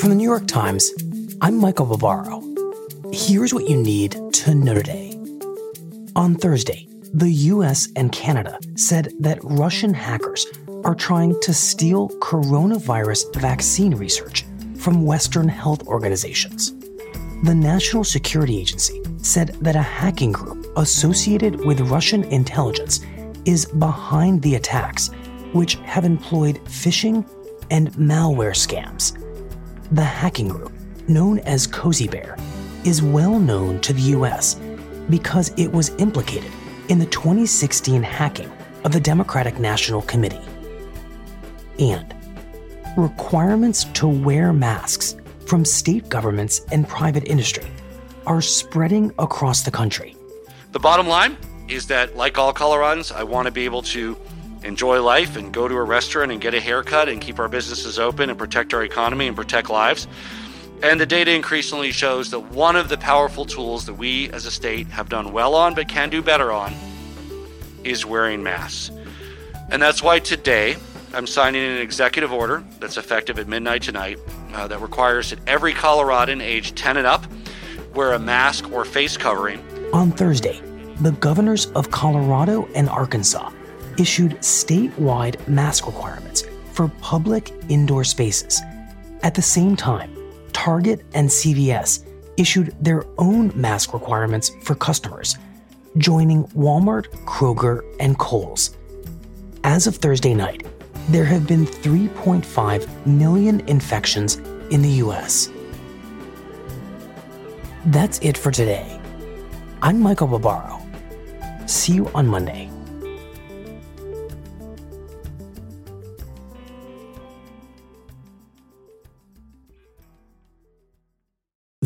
From the New York Times, I'm Michael Barbaro. Here's what you need to know today. On Thursday, the US and Canada said that Russian hackers are trying to steal coronavirus vaccine research from Western health organizations. The National Security Agency said that a hacking group associated with Russian intelligence is behind the attacks, which have employed phishing and malware scams. The hacking group, known as Cozy Bear, is well known to the US because it was implicated in the 2016 hacking of the Democratic National Committee. And requirements to wear masks from state governments and private industry are spreading across the country. The bottom line is that, like all Coloradans, I want to be able to enjoy life and go to a restaurant and get a haircut and keep our businesses open and protect our economy and protect lives. And the data increasingly shows that one of the powerful tools that we as a state have done well on but can do better on is wearing masks. And that's why today I'm signing an executive order that's effective at midnight tonight uh, that requires that every Coloradan age 10 and up wear a mask or face covering. On Thursday, the governors of Colorado and Arkansas issued statewide mask requirements for public indoor spaces. At the same time, Target and CVS issued their own mask requirements for customers, joining Walmart, Kroger, and Kohl's. As of Thursday night, there have been 3.5 million infections in the US. That's it for today. I'm Michael Barbaro. See you on Monday.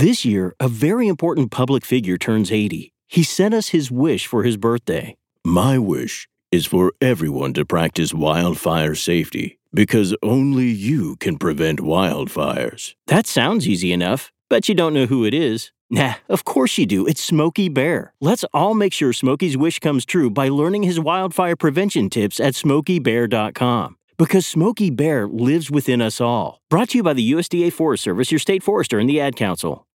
This year, a very important public figure turns 80. He sent us his wish for his birthday. My wish is for everyone to practice wildfire safety because only you can prevent wildfires. That sounds easy enough. Bet you don't know who it is. Nah, of course you do. It's Smokey Bear. Let's all make sure Smokey's wish comes true by learning his wildfire prevention tips at smokeybear.com. Because Smokey Bear lives within us all. Brought to you by the USDA Forest Service, your state forester, and the Ad Council.